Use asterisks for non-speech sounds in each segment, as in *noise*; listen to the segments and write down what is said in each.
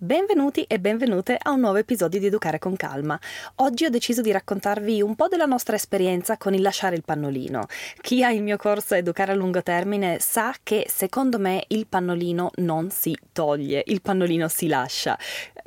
Benvenuti e benvenute a un nuovo episodio di Educare con Calma. Oggi ho deciso di raccontarvi un po' della nostra esperienza con il lasciare il pannolino. Chi ha il mio corso Educare a lungo termine sa che secondo me il pannolino non si toglie, il pannolino si lascia.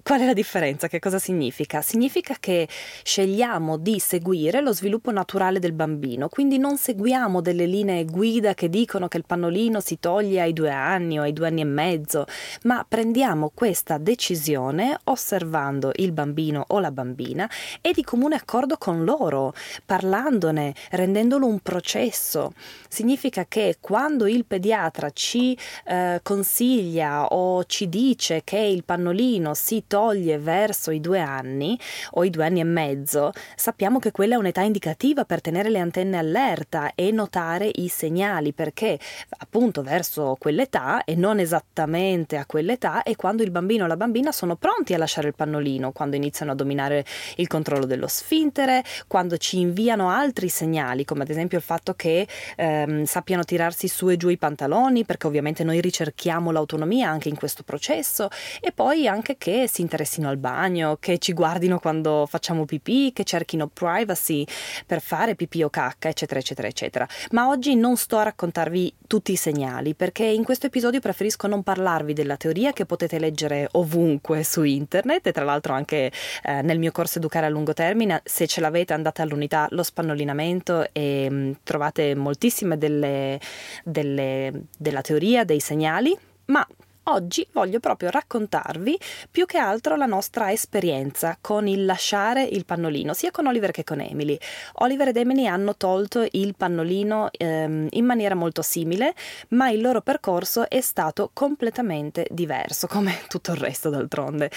Qual è la differenza? Che cosa significa? Significa che scegliamo di seguire lo sviluppo naturale del bambino, quindi non seguiamo delle linee guida che dicono che il pannolino si toglie ai due anni o ai due anni e mezzo, ma prendiamo questa decisione decisione osservando il bambino o la bambina e di comune accordo con loro, parlandone, rendendolo un processo. Significa che quando il pediatra ci eh, consiglia o ci dice che il pannolino si toglie verso i due anni o i due anni e mezzo, sappiamo che quella è un'età indicativa per tenere le antenne allerta e notare i segnali, perché appunto verso quell'età e non esattamente a quell'età è quando il bambino o la bambina bambina sono pronti a lasciare il pannolino quando iniziano a dominare il controllo dello sfintere, quando ci inviano altri segnali, come ad esempio il fatto che ehm, sappiano tirarsi su e giù i pantaloni, perché ovviamente noi ricerchiamo l'autonomia anche in questo processo, e poi anche che si interessino al bagno, che ci guardino quando facciamo pipì, che cerchino privacy per fare pipì o cacca, eccetera, eccetera, eccetera. Ma oggi non sto a raccontarvi tutti i segnali, perché in questo episodio preferisco non parlarvi della teoria che potete leggere ovunque ovunque su internet e tra l'altro anche eh, nel mio corso Educare a lungo termine, se ce l'avete andate all'unità lo spannolinamento e mh, mm, trovate moltissime delle, delle, della teoria, dei segnali, ma Oggi voglio proprio raccontarvi più che altro la nostra esperienza con il lasciare il pannolino, sia con Oliver che con Emily. Oliver ed Emily hanno tolto il pannolino ehm, in maniera molto simile, ma il loro percorso è stato completamente diverso, come *laughs* tutto il resto d'altronde.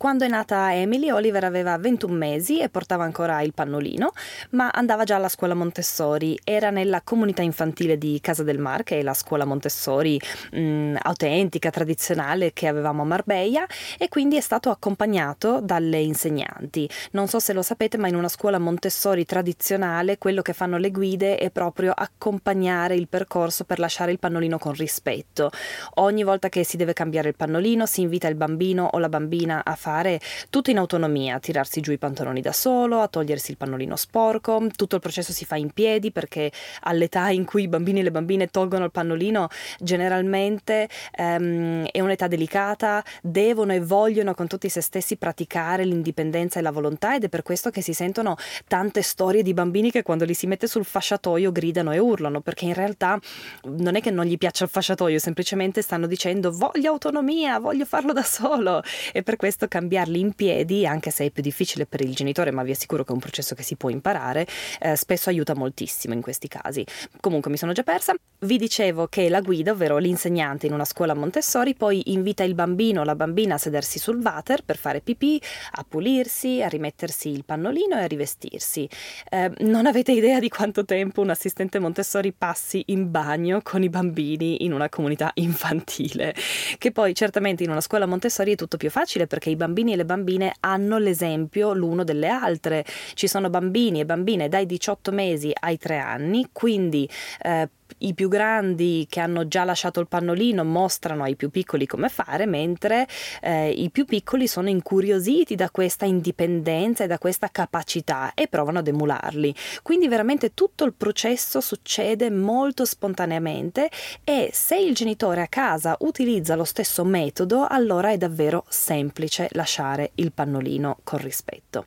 Quando è nata Emily, Oliver aveva 21 mesi e portava ancora il pannolino, ma andava già alla scuola Montessori. Era nella comunità infantile di Casa del Mar, che è la scuola Montessori mh, mm, autentica, tradizionale che avevamo a Marbella, e quindi è stato accompagnato dalle insegnanti. Non so se lo sapete, ma in una scuola Montessori tradizionale quello che fanno le guide è proprio accompagnare il percorso per lasciare il pannolino con rispetto. Ogni volta che si deve cambiare il pannolino, si invita il bambino o la bambina a fare fare tutto in autonomia, a tirarsi giù i pantaloni da solo, a togliersi il pannolino sporco, tutto il processo si fa in piedi perché all'età in cui i bambini e le bambine tolgono il pannolino generalmente ehm, è un'età delicata, devono e vogliono con tutti se stessi praticare l'indipendenza e la volontà ed è per questo che si sentono tante storie di bambini che quando li si mette sul fasciatoio gridano e urlano perché in realtà non è che non gli piaccia il fasciatoio, semplicemente stanno dicendo voglio autonomia, voglio farlo da solo e per questo cambiarli in piedi, anche se è più difficile per il genitore, ma vi assicuro che è un processo che si può imparare, eh, spesso aiuta moltissimo in questi casi. Comunque mi sono già persa. Vi dicevo che la guida, ovvero l'insegnante in una scuola Montessori, poi invita il bambino o la bambina a sedersi sul water per fare pipì, a pulirsi, a rimettersi il pannolino e a rivestirsi. Eh, non avete idea di quanto tempo un assistente Montessori passi in bagno con i bambini in una comunità infantile, che poi certamente in una scuola Montessori è tutto più facile perché i bambini bambini e le bambine hanno l'esempio l'uno delle altre. Ci sono bambini e bambine dai 18 mesi ai 3 anni, quindi eh, i più grandi che hanno già lasciato il pannolino mostrano ai più piccoli come fare, mentre eh, i più piccoli sono incuriositi da questa indipendenza e da questa capacità e provano ad emularli. Quindi veramente tutto il processo succede molto spontaneamente e se il genitore a casa utilizza lo stesso metodo, allora è davvero semplice lasciare il pannolino con rispetto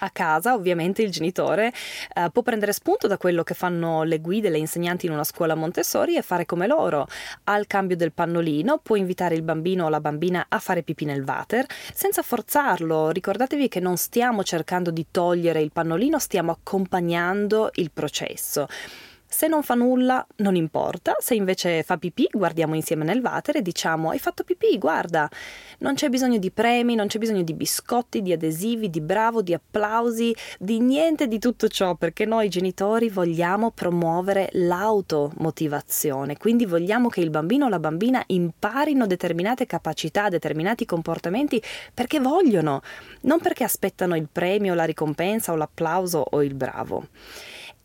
a casa, ovviamente il genitore eh, può prendere spunto da quello che fanno le guide, le insegnanti in una scuola Montessori e fare come loro. Al cambio del pannolino può invitare il bambino o la bambina a fare pipì nel water senza forzarlo. Ricordatevi che non stiamo cercando di togliere il pannolino, stiamo accompagnando il processo. Se non fa nulla, non importa, se invece fa pipì, guardiamo insieme nel water e diciamo hai fatto pipì, guarda. Non c'è bisogno di premi, non c'è bisogno di biscotti, di adesivi, di bravo, di applausi, di niente di tutto ciò, perché noi genitori vogliamo promuovere l'automotivazione, quindi vogliamo che il bambino o la bambina imparino determinate capacità, determinati comportamenti perché vogliono, non perché aspettano il premio, la ricompensa o l'applauso o il bravo.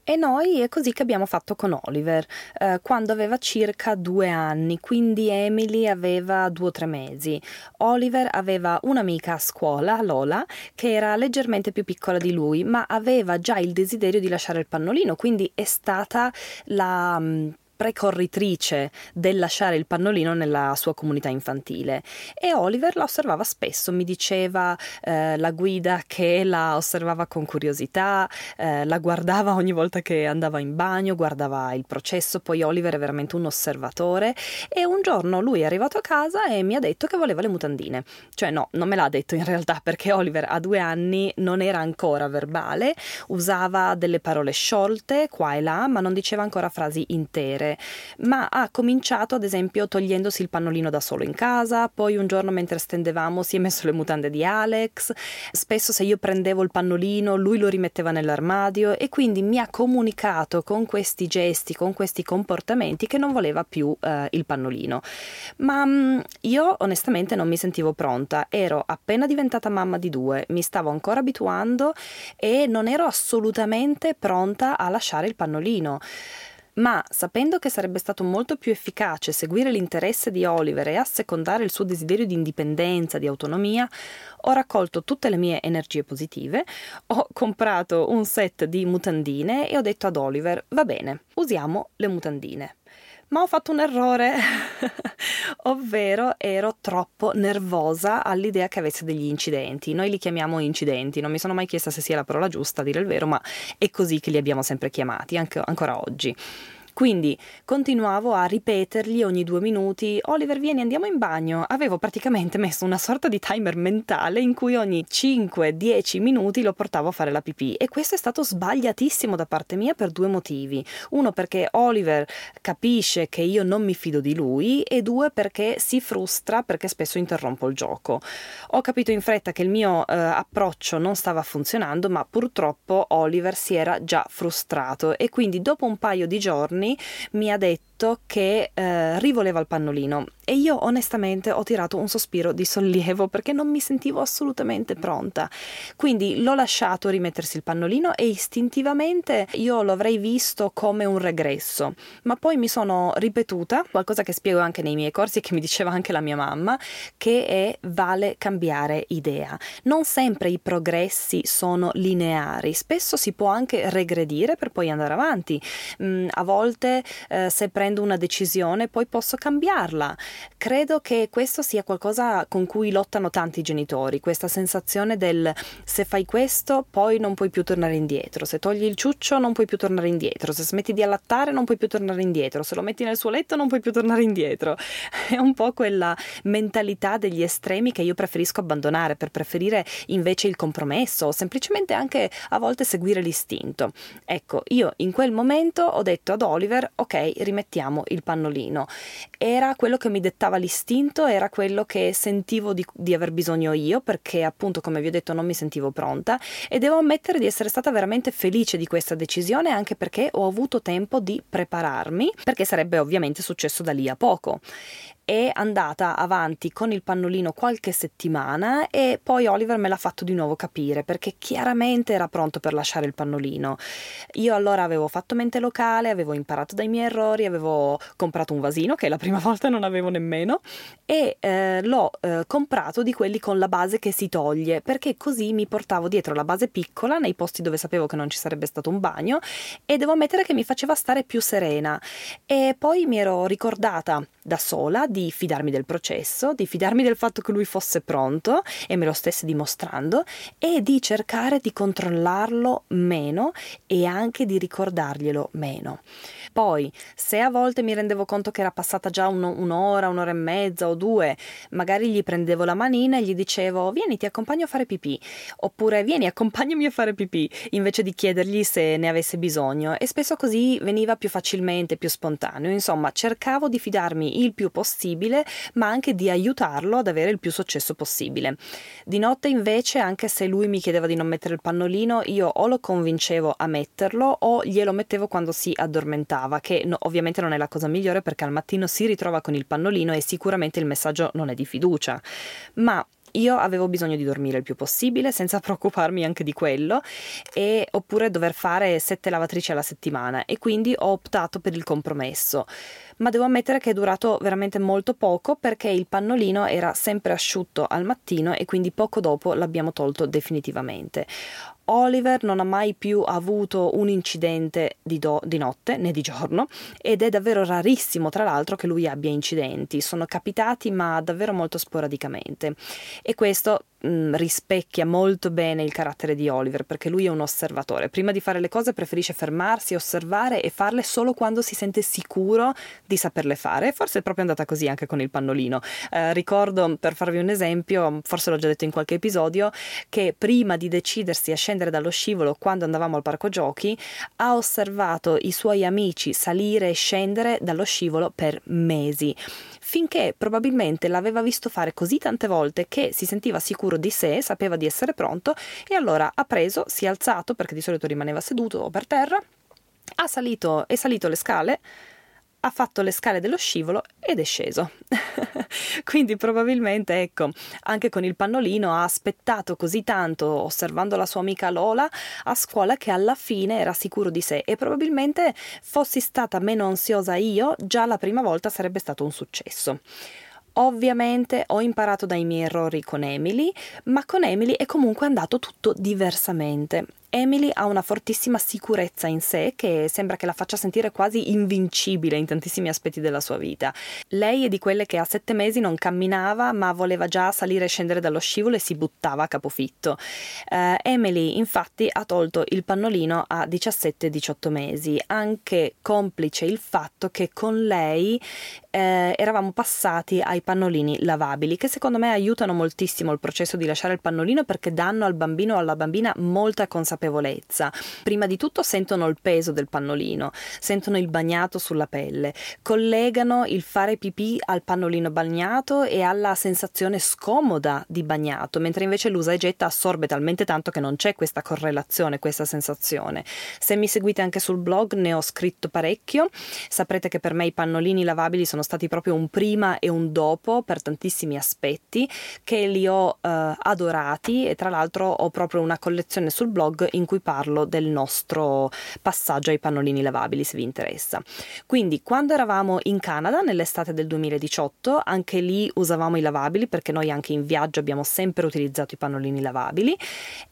E noi è così che abbiamo fatto con Oliver, eh, quando aveva circa due anni, quindi Emily aveva due o tre mesi. Oliver aveva un'amica a scuola, Lola, che era leggermente più piccola di lui, ma aveva già il desiderio di lasciare il pannolino, quindi è stata la mm, precorritrice del lasciare il pannolino nella sua comunità infantile. E Oliver la osservava spesso, mi diceva eh, la guida che la osservava con curiosità, eh, la guardava ogni volta che andava in bagno, guardava il processo, poi Oliver è veramente un osservatore. E un giorno lui è arrivato a casa e mi ha detto che voleva le mutandine, cioè no, non me l'ha detto in realtà perché Oliver a due anni non era ancora verbale, usava delle parole sciolte qua e là, ma non diceva ancora frasi intere ma ha cominciato ad esempio togliendosi il pannolino da solo in casa, poi un giorno mentre stendevamo si è messo le mutande di Alex, spesso se io prendevo il pannolino lui lo rimetteva nell'armadio e quindi mi ha comunicato con questi gesti, con questi comportamenti che non voleva più eh, il pannolino. Ma mh, mm, io onestamente non mi sentivo pronta, ero appena diventata mamma di due, mi stavo ancora abituando e non ero assolutamente pronta a lasciare il pannolino ma sapendo che sarebbe stato molto più efficace seguire l'interesse di Oliver e assecondare il suo desiderio di indipendenza, di autonomia, ho raccolto tutte le mie energie positive, ho comprato un set di mutandine e ho detto ad Oliver, va bene, usiamo le mutandine ma ho fatto un errore, *laughs* ovvero ero troppo nervosa all'idea che avesse degli incidenti. Noi li chiamiamo incidenti, non mi sono mai chiesta se sia la parola giusta a dire il vero, ma è così che li abbiamo sempre chiamati, anche ancora oggi. Quindi continuavo a ripetergli ogni due minuti: Oliver, vieni, andiamo in bagno. Avevo praticamente messo una sorta di timer mentale in cui ogni 5-10 minuti lo portavo a fare la pipì. E questo è stato sbagliatissimo da parte mia per due motivi. Uno, perché Oliver capisce che io non mi fido di lui, e due, perché si frustra perché spesso interrompo il gioco. Ho capito in fretta che il mio eh, approccio non stava funzionando, ma purtroppo Oliver si era già frustrato e quindi dopo un paio di giorni giorni mi ha detto che eh, rivoleva il pannolino e io onestamente ho tirato un sospiro di sollievo perché non mi sentivo assolutamente pronta. Quindi l'ho lasciato rimettersi il pannolino e istintivamente io lo avrei visto come un regresso, ma poi mi sono ripetuta qualcosa che spiego anche nei miei corsi e che mi diceva anche la mia mamma, che è vale cambiare idea. Non sempre i progressi sono lineari, spesso si può anche regredire per poi andare avanti. Mm, a volte eh, se prendo una decisione poi posso cambiarla. Credo che questo sia qualcosa con cui lottano tanti genitori, questa sensazione del se fai questo poi non puoi più tornare indietro, se togli il ciuccio non puoi più tornare indietro, se smetti di allattare non puoi più tornare indietro, se lo metti nel suo letto non puoi più tornare indietro. *laughs* È un po' quella mentalità degli estremi che io preferisco abbandonare per preferire invece il compromesso o semplicemente anche a volte seguire l'istinto. Ecco, io in quel momento ho detto ad Oliver, ok, rimettiamo il pannolino. Era quello che mi dettava l'istinto, era quello che sentivo di, di, aver bisogno io, perché appunto, come vi ho detto, non mi sentivo pronta e devo ammettere di essere stata veramente felice di questa decisione, anche perché ho avuto tempo di prepararmi, perché sarebbe ovviamente successo da lì a poco è andata avanti con il pannolino qualche settimana e poi Oliver me l'ha fatto di nuovo capire perché chiaramente era pronto per lasciare il pannolino. Io allora avevo fatto mente locale, avevo imparato dai miei errori, avevo comprato un vasino che la prima *laughs* volta non avevo nemmeno e eh, l'ho eh, comprato di quelli con la base che si toglie perché così mi portavo dietro la base piccola nei posti dove sapevo che non ci sarebbe stato un bagno e devo ammettere che mi faceva stare più serena e poi mi ero ricordata da sola di fidarmi del processo, di fidarmi del fatto che lui fosse pronto e me lo stesse dimostrando e di cercare di controllarlo meno e anche di ricordarglielo meno. Poi, se a volte mi rendevo conto che era passata già un, un'ora, un'ora e mezza o due, magari gli prendevo la manina e gli dicevo vieni ti accompagno a fare pipì, oppure vieni accompagnami a fare pipì, invece di chiedergli se ne avesse bisogno e spesso così veniva più facilmente, più spontaneo. Insomma, cercavo di fidarmi il più possibile, ma anche di aiutarlo ad avere il più successo possibile. Di notte invece, anche se lui mi chiedeva di non mettere il pannolino, io o lo convincevo a metterlo o glielo mettevo quando si addormentava che no, ovviamente non è la cosa migliore perché al mattino si ritrova con il pannolino e sicuramente il messaggio non è di fiducia. Ma io avevo bisogno di dormire il più possibile senza *laughs* preoccuparmi anche di quello e, oppure dover fare sette lavatrici alla settimana e quindi ho optato per il compromesso ma devo ammettere che è durato veramente molto poco perché il pannolino era sempre asciutto al mattino e quindi poco dopo l'abbiamo tolto definitivamente. Oliver non ha mai più avuto un incidente di, do- di, notte né di giorno ed è davvero rarissimo tra l'altro che lui abbia incidenti, sono capitati ma davvero molto sporadicamente. E questo mh, mm, rispecchia molto bene il carattere di Oliver perché lui è un osservatore, prima di fare le cose preferisce fermarsi, osservare e farle solo quando si sente sicuro di saperle fare. Forse è proprio andata così anche con il pannolino. Eh, ricordo per farvi un esempio, forse l'ho già detto in qualche episodio, che prima di decidersi a scendere scendere dallo scivolo quando andavamo al parco giochi, ha osservato i suoi amici salire e scendere dallo scivolo per mesi, finché probabilmente l'aveva visto fare così tante volte che si sentiva sicuro di sé, sapeva di essere pronto e allora ha preso, si è alzato perché di solito rimaneva seduto o per terra, ha salito, è salito le scale, ha fatto le scale dello scivolo ed è sceso. *laughs* Quindi probabilmente, ecco, anche con il pannolino ha aspettato così tanto osservando la sua amica Lola a scuola che alla fine era sicuro di sé e probabilmente fossi stata meno ansiosa io, già la prima volta sarebbe stato un successo. Ovviamente ho imparato dai miei errori con Emily, ma con Emily è comunque andato tutto diversamente. Emily ha una fortissima sicurezza in sé che sembra che la faccia sentire quasi invincibile in tantissimi aspetti della sua vita. Lei è di quelle che a sette mesi non camminava ma voleva già salire e scendere dallo scivolo e si buttava a capofitto. Uh, Emily infatti ha tolto il pannolino a 17-18 mesi, anche complice il fatto che con lei eh, eravamo passati ai pannolini lavabili che secondo me aiutano moltissimo il processo di lasciare il pannolino perché danno al bambino o alla bambina molta consapevolezza consapevolezza. Prima di tutto sentono il peso del pannolino, sentono il bagnato sulla pelle, collegano il fare pipì al pannolino bagnato e alla sensazione scomoda di bagnato, mentre invece l'usa e getta assorbe talmente tanto che non c'è questa correlazione, questa sensazione. Se mi seguite anche sul blog ne ho scritto parecchio, saprete che per me i pannolini lavabili sono stati proprio un prima e un dopo per tantissimi aspetti che li ho eh, adorati e tra l'altro ho proprio una collezione sul blog in cui parlo del nostro passaggio ai pannolini lavabili se vi interessa. Quindi quando eravamo in Canada nell'estate del 2018, anche lì usavamo i lavabili perché noi anche in viaggio abbiamo sempre utilizzato i pannolini lavabili.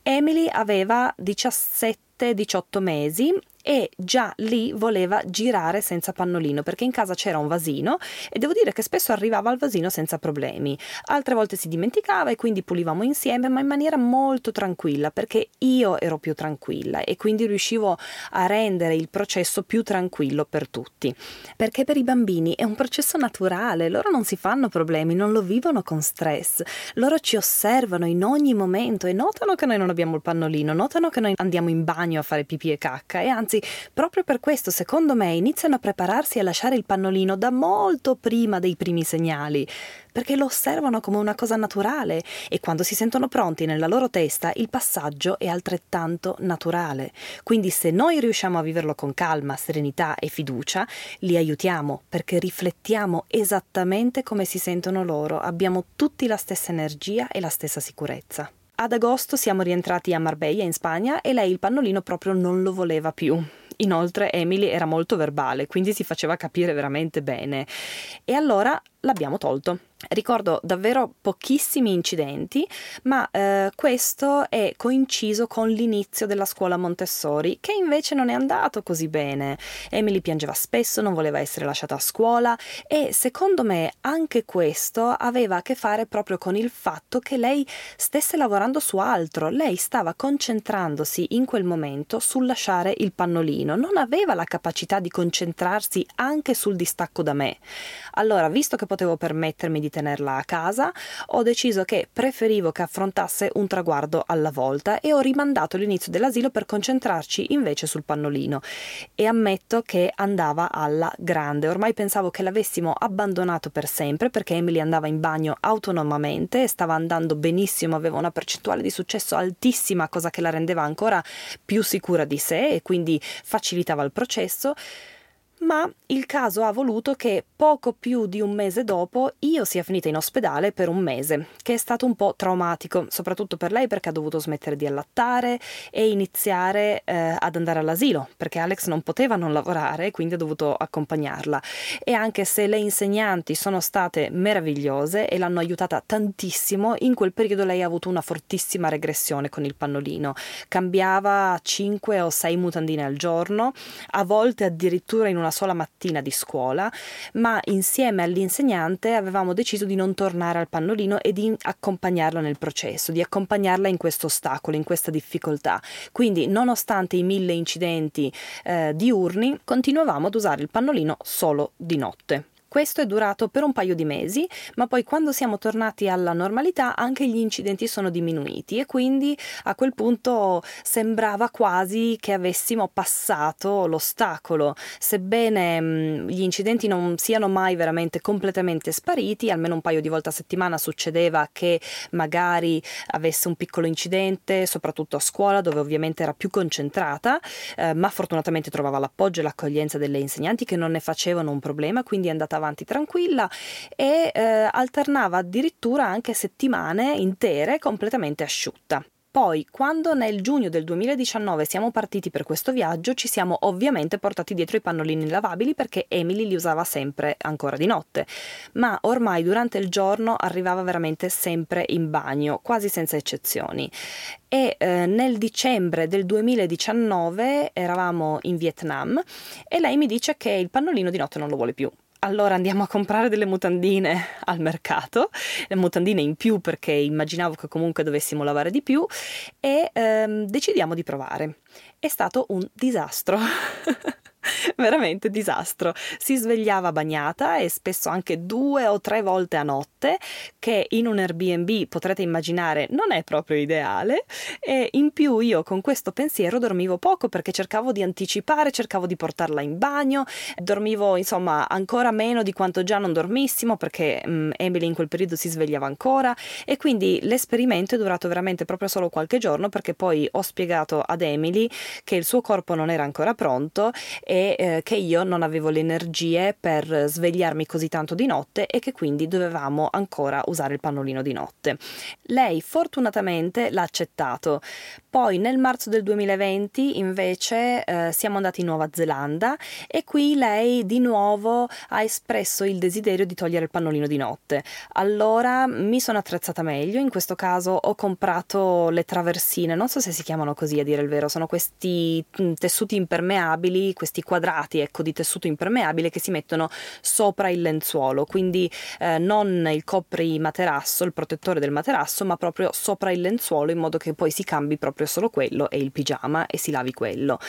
Emily aveva 17-18 mesi e già lì voleva girare senza pannolino perché in casa c'era un vasino e devo dire che spesso arrivava al vasino senza problemi. Altre volte si dimenticava e quindi pulivamo insieme ma in maniera molto tranquilla perché io ero più tranquilla e quindi riuscivo a rendere il processo più tranquillo per tutti. Perché per i bambini è un processo naturale, loro non si fanno problemi, non lo vivono con stress, loro ci osservano in ogni momento e notano che noi non abbiamo il pannolino, notano che noi andiamo in bagno a fare pipì e cacca e anzi Anzi, proprio per questo, secondo me, iniziano a prepararsi a lasciare il pannolino da molto prima dei primi segnali, perché lo osservano come una cosa naturale e quando si sentono pronti nella loro testa il passaggio è altrettanto naturale. Quindi se noi riusciamo a viverlo con calma, serenità e fiducia, li aiutiamo perché riflettiamo esattamente come si sentono loro, abbiamo tutti la stessa energia e la stessa sicurezza. Ad agosto siamo rientrati a Marbella in Spagna e lei il pannolino proprio non lo voleva più. Inoltre Emily era molto verbale, quindi si faceva capire veramente bene. E allora l'abbiamo tolto. Ricordo davvero pochissimi incidenti, ma eh, questo è coinciso con l'inizio della scuola Montessori, che invece non è andato così bene. Emily piangeva spesso, non voleva essere lasciata a scuola e secondo me anche questo aveva a che fare proprio con il fatto che lei stesse lavorando su altro. Lei stava concentrandosi in quel momento sul lasciare il pannolino, non aveva la capacità di concentrarsi anche sul distacco da me. Allora, visto che potevo permettermi di tenerla a casa, ho deciso che preferivo che affrontasse un traguardo alla volta e ho rimandato l'inizio dell'asilo per concentrarci invece sul pannolino. E ammetto che andava alla grande. Ormai pensavo che l'avessimo abbandonato per sempre perché Emily andava in bagno autonomamente, stava andando benissimo, aveva una percentuale di successo altissima, cosa che la rendeva ancora più sicura di sé e quindi facilitava il processo ma il caso ha voluto che poco più di un mese dopo io sia finita in ospedale per un mese, che è stato un po' traumatico, soprattutto per lei perché ha dovuto smettere di allattare e iniziare eh, ad andare all'asilo, perché Alex non poteva non lavorare, quindi ha dovuto accompagnarla. E anche se le insegnanti sono state meravigliose e l'hanno aiutata tantissimo, in quel periodo lei ha avuto una fortissima regressione con il pannolino. Cambiava 5 o 6 mutandine al giorno, a volte addirittura in una sola mattina di scuola, ma insieme all'insegnante avevamo deciso di non tornare al pannolino e di accompagnarla nel processo, di accompagnarla in questo ostacolo, in questa difficoltà. Quindi, nonostante i mille incidenti eh, diurni, continuavamo ad usare il pannolino solo di notte. Questo è durato per un paio di mesi, ma poi quando siamo tornati alla normalità anche gli incidenti sono diminuiti e quindi a quel punto sembrava quasi che avessimo passato l'ostacolo. Sebbene mh, gli incidenti non siano mai veramente completamente spariti, almeno un paio di volte a settimana succedeva che magari avesse un piccolo incidente, soprattutto a scuola dove ovviamente era più concentrata, eh, ma fortunatamente trovava l'appoggio e l'accoglienza delle insegnanti che non ne facevano un problema, quindi è andata avanti tranquilla e eh, alternava addirittura anche settimane intere completamente asciutta. Poi, quando nel giugno del 2019 siamo partiti per questo viaggio, ci siamo ovviamente portati dietro i pannolini lavabili perché Emily li usava sempre ancora di notte, ma ormai durante il giorno arrivava veramente sempre in bagno, quasi senza eccezioni. E eh, nel dicembre del 2019 eravamo in Vietnam e lei mi dice che il pannolino di notte non lo vuole più allora andiamo a comprare delle mutandine al mercato, le mutandine in più perché immaginavo che comunque dovessimo lavare di più e ehm, decidiamo di provare. È stato un disastro. *laughs* *laughs* veramente disastro. Si svegliava bagnata e spesso anche due o tre volte a notte, che in un Airbnb potrete immaginare non è proprio ideale. E in più io con questo pensiero dormivo poco perché cercavo di anticipare, cercavo di portarla in bagno, dormivo insomma ancora meno di quanto già non dormissimo perché um, Emily in quel periodo si svegliava ancora e quindi l'esperimento è durato veramente proprio solo qualche giorno perché poi ho spiegato ad Emily che il suo corpo non era ancora pronto e eh, che io non avevo le energie per svegliarmi così tanto di notte e che quindi dovevamo ancora usare il pannolino di notte. Lei fortunatamente l'ha accettato. Poi nel marzo del 2020 invece eh, siamo andati in Nuova Zelanda e qui lei di nuovo ha espresso il desiderio di togliere il pannolino di notte. Allora mi sono attrezzata meglio, in questo caso ho comprato le traversine, non so se si chiamano così a dire il vero, sono questi mm, tessuti impermeabili, questi quadrati ecco, di tessuto impermeabile che si mettono sopra il lenzuolo, quindi eh, non il copri materasso, il protettore del materasso, ma proprio sopra il lenzuolo in modo che poi si cambi proprio solo quello e il pigiama e si lavi quello.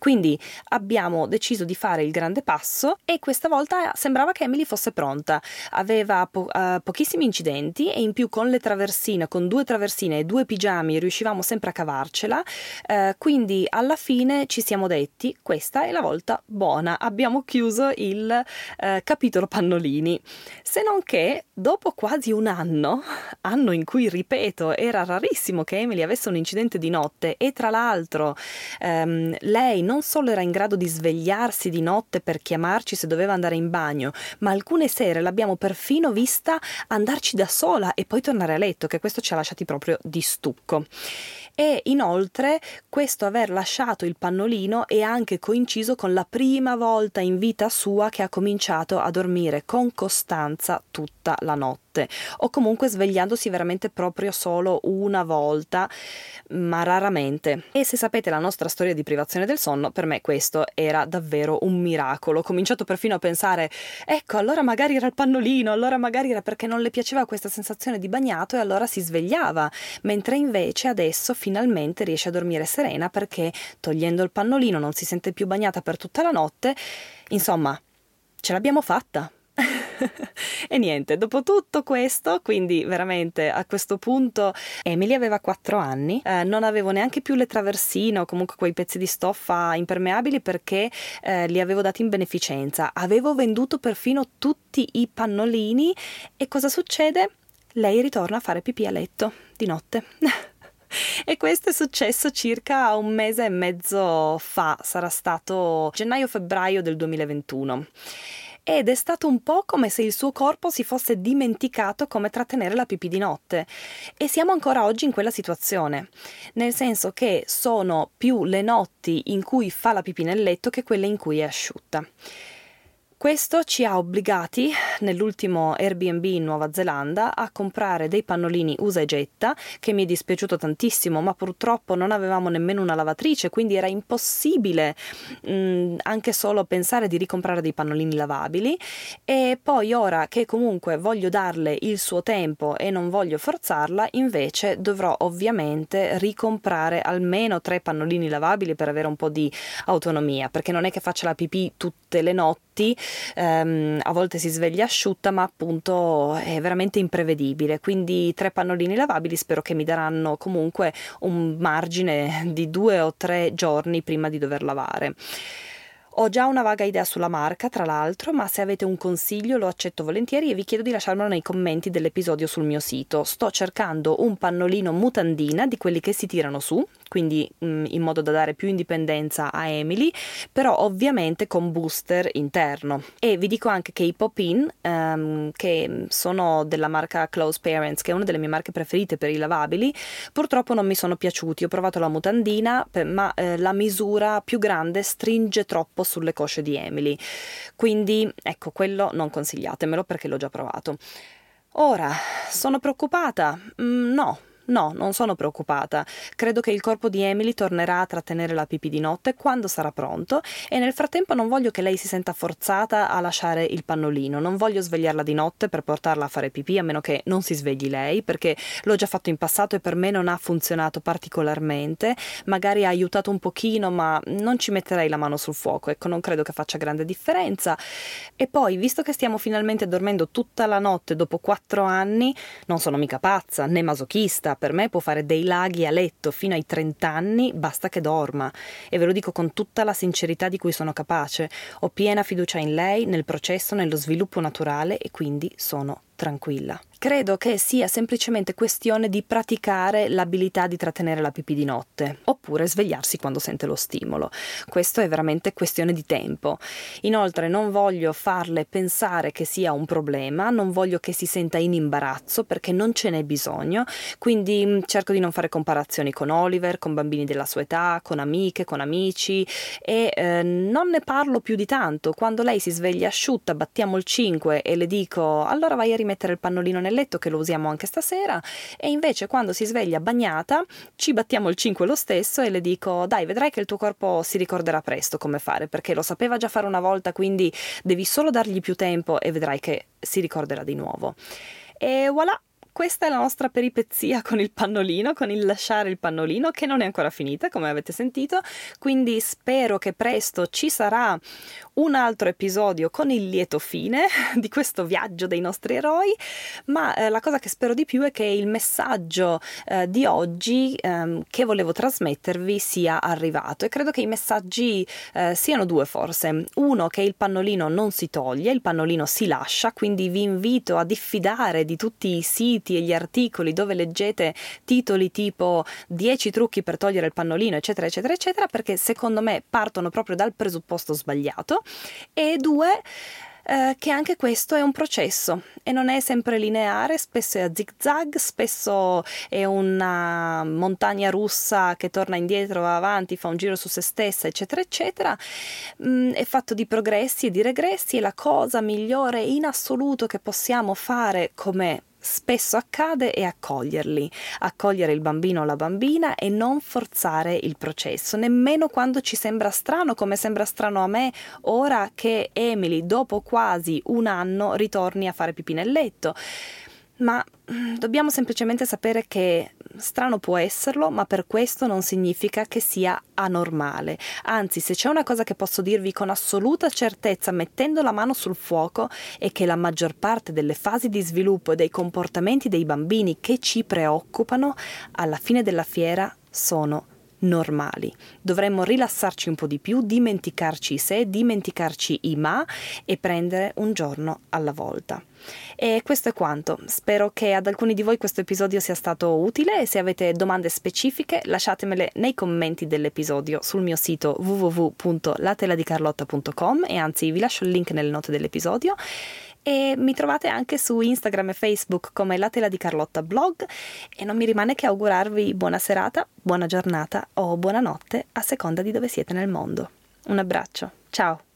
Quindi abbiamo deciso di fare il grande passo e questa volta sembrava che Emily fosse pronta. Aveva po- uh, pochissimi incidenti e in più con le traversine, con due traversine e due pigiami riuscivamo sempre a cavarcela. Uh, quindi alla fine ci siamo detti questa è la volta volta buona, abbiamo chiuso il eh, capitolo pannolini. Se non che, dopo quasi un anno, anno in cui, ripeto, era rarissimo che Emily avesse un incidente di notte e tra l'altro ehm, lei non solo era in grado di svegliarsi di notte per chiamarci se doveva andare in bagno, ma alcune sere l'abbiamo perfino vista andarci da sola e poi tornare a letto, che questo ci ha lasciati proprio di stucco e inoltre questo aver lasciato il pannolino è anche coinciso con la prima volta in vita sua che ha cominciato a dormire con costanza tutta la notte o comunque svegliandosi veramente proprio solo una volta, ma raramente. E se sapete la nostra storia di privazione del sonno, per me questo era davvero un miracolo. Ho cominciato perfino a pensare, ecco, allora magari era il pannolino, allora magari era perché non le piaceva questa sensazione di bagnato e allora si svegliava, mentre invece adesso finalmente riesce a dormire serena perché togliendo il pannolino non si sente più bagnata per tutta la notte. Insomma, ce l'abbiamo fatta. *laughs* e niente, dopo tutto questo, quindi veramente a questo punto Emily aveva 4 anni, eh, non avevo neanche più le traversine o comunque quei pezzi di stoffa impermeabili perché eh, li avevo dati in beneficenza. Avevo venduto perfino tutti i pannolini e cosa succede? Lei ritorna a fare pipì a letto di notte. *laughs* *laughs* e questo è successo circa un mese e mezzo fa, sarà stato gennaio-febbraio del 2021 ed è stato un po' come se il suo corpo si fosse dimenticato come trattenere la pipì di notte. E siamo ancora oggi in quella situazione, nel senso che sono più le notti in cui fa la pipì nel letto che quelle in cui è asciutta. Questo ci ha obbligati, nell'ultimo Airbnb in Nuova Zelanda, a comprare dei pannolini usa e getta, che mi è dispiaciuto tantissimo, ma purtroppo non avevamo nemmeno una lavatrice, quindi era impossibile mh, anche solo pensare di ricomprare dei pannolini lavabili. E poi ora che comunque voglio darle il suo tempo e non voglio forzarla, invece dovrò ovviamente ricomprare almeno tre pannolini lavabili per avere un po' di autonomia, perché non è che faccia la pipì tutte le notti ehm, a volte si sveglia asciutta, ma appunto è veramente imprevedibile. Quindi tre pannolini lavabili spero che mi daranno comunque un margine di due o tre giorni prima di dover lavare. Ho già una vaga idea sulla marca, tra l'altro, ma se avete un consiglio lo accetto volentieri e vi chiedo di lasciarmelo nei commenti dell'episodio sul mio sito. Sto cercando un pannolino mutandina di quelli che si tirano su, quindi mm, in modo da dare più indipendenza a Emily, però ovviamente con booster interno. E vi dico anche che i pop-in, um, che sono della marca Close Parents, che è una delle mie marche preferite per i lavabili, purtroppo non mi sono piaciuti. Ho provato la mutandina, ma eh, la misura più grande stringe troppo sulle cosce di Emily. Quindi ecco, quello non consigliatemelo perché l'ho già provato. Ora, sono preoccupata? Mm, no, No, non sono preoccupata. Credo che il corpo di Emily tornerà a trattenere la pipì di notte quando sarà pronto e nel frattempo non voglio che lei si senta forzata a lasciare il pannolino. Non voglio svegliarla di notte per portarla a fare pipì a meno che non si svegli lei, perché l'ho già fatto in passato e per me non ha funzionato particolarmente. Magari ha aiutato un pochino, ma non ci metterei la mano sul fuoco. Ecco, non credo che faccia grande differenza. E poi, visto che stiamo finalmente dormendo tutta la notte dopo quattro anni, non sono mica pazza né masochista per me può fare dei laghi a letto fino ai 30 anni, basta che dorma. E ve lo dico con tutta la sincerità di cui sono capace. Ho piena fiducia in lei, nel processo, nello sviluppo naturale e quindi sono tranquilla. Credo che sia semplicemente questione di praticare l'abilità di trattenere la pipì di notte, oppure svegliarsi quando sente lo stimolo. Questo è veramente questione di tempo. Inoltre non voglio farle pensare che sia un problema, non voglio che si senta in imbarazzo perché non ce n'è bisogno, quindi mm, cerco di non fare comparazioni con Oliver, con bambini della sua età, con amiche, con amici e eh, non ne parlo più di tanto. Quando lei si sveglia asciutta, battiamo il 5 e le dico allora vai a rimettere il pannolino nel letto che lo usiamo anche stasera e invece quando si sveglia bagnata ci battiamo il 5 lo stesso e le dico dai vedrai che il tuo corpo si ricorderà presto come fare perché lo sapeva già fare una volta quindi devi solo dargli più tempo e vedrai che si ricorderà di nuovo. E voilà! Questa è la nostra peripezia con il pannolino, con il lasciare il pannolino, che non è ancora finita, come avete sentito. Quindi spero che presto ci sarà un altro episodio con il lieto fine *laughs* di questo viaggio dei nostri eroi. Ma eh, la cosa che spero di più è che il messaggio eh, di oggi ehm, che volevo trasmettervi sia arrivato. E credo che i messaggi eh, siano due, forse. Uno, che il pannolino non si toglie, il pannolino si lascia, quindi vi invito a diffidare di tutti i siti siti e gli articoli dove leggete titoli tipo 10 trucchi per togliere il pannolino, eccetera, eccetera, eccetera, perché secondo me partono proprio dal presupposto sbagliato. E due, eh, che anche questo è un processo e non è sempre lineare, spesso è a zig zag, spesso è una montagna russa che torna indietro, va avanti, fa un giro su se stessa, eccetera, eccetera. Mm, è fatto di progressi e di regressi e la cosa migliore in assoluto che possiamo fare come spesso accade è accoglierli, accogliere il bambino o la bambina e non forzare il processo, nemmeno quando ci sembra strano, come sembra strano a me ora che Emily dopo quasi un anno ritorni a fare pipì nel letto. Ma mm, dobbiamo semplicemente sapere che strano può esserlo, ma per questo non significa che sia anormale. Anzi, se c'è una cosa che posso dirvi con assoluta certezza mettendo la mano sul fuoco è che la maggior parte delle fasi di sviluppo e dei comportamenti dei bambini che ci preoccupano alla fine della fiera sono normali. Dovremmo rilassarci un po' di più, dimenticarci se, dimenticarci i ma e prendere un giorno alla volta. E questo è quanto. Spero che ad alcuni di voi questo episodio sia stato utile e se avete domande specifiche lasciatemele nei commenti dell'episodio sul mio sito www.lateladicarlotta.com e anzi vi lascio il link nelle note dell'episodio e mi trovate anche su Instagram e Facebook come La Tela di Carlotta Blog e non mi rimane che augurarvi buona serata, buona giornata o buonanotte a seconda di dove siete nel mondo. Un abbraccio, ciao!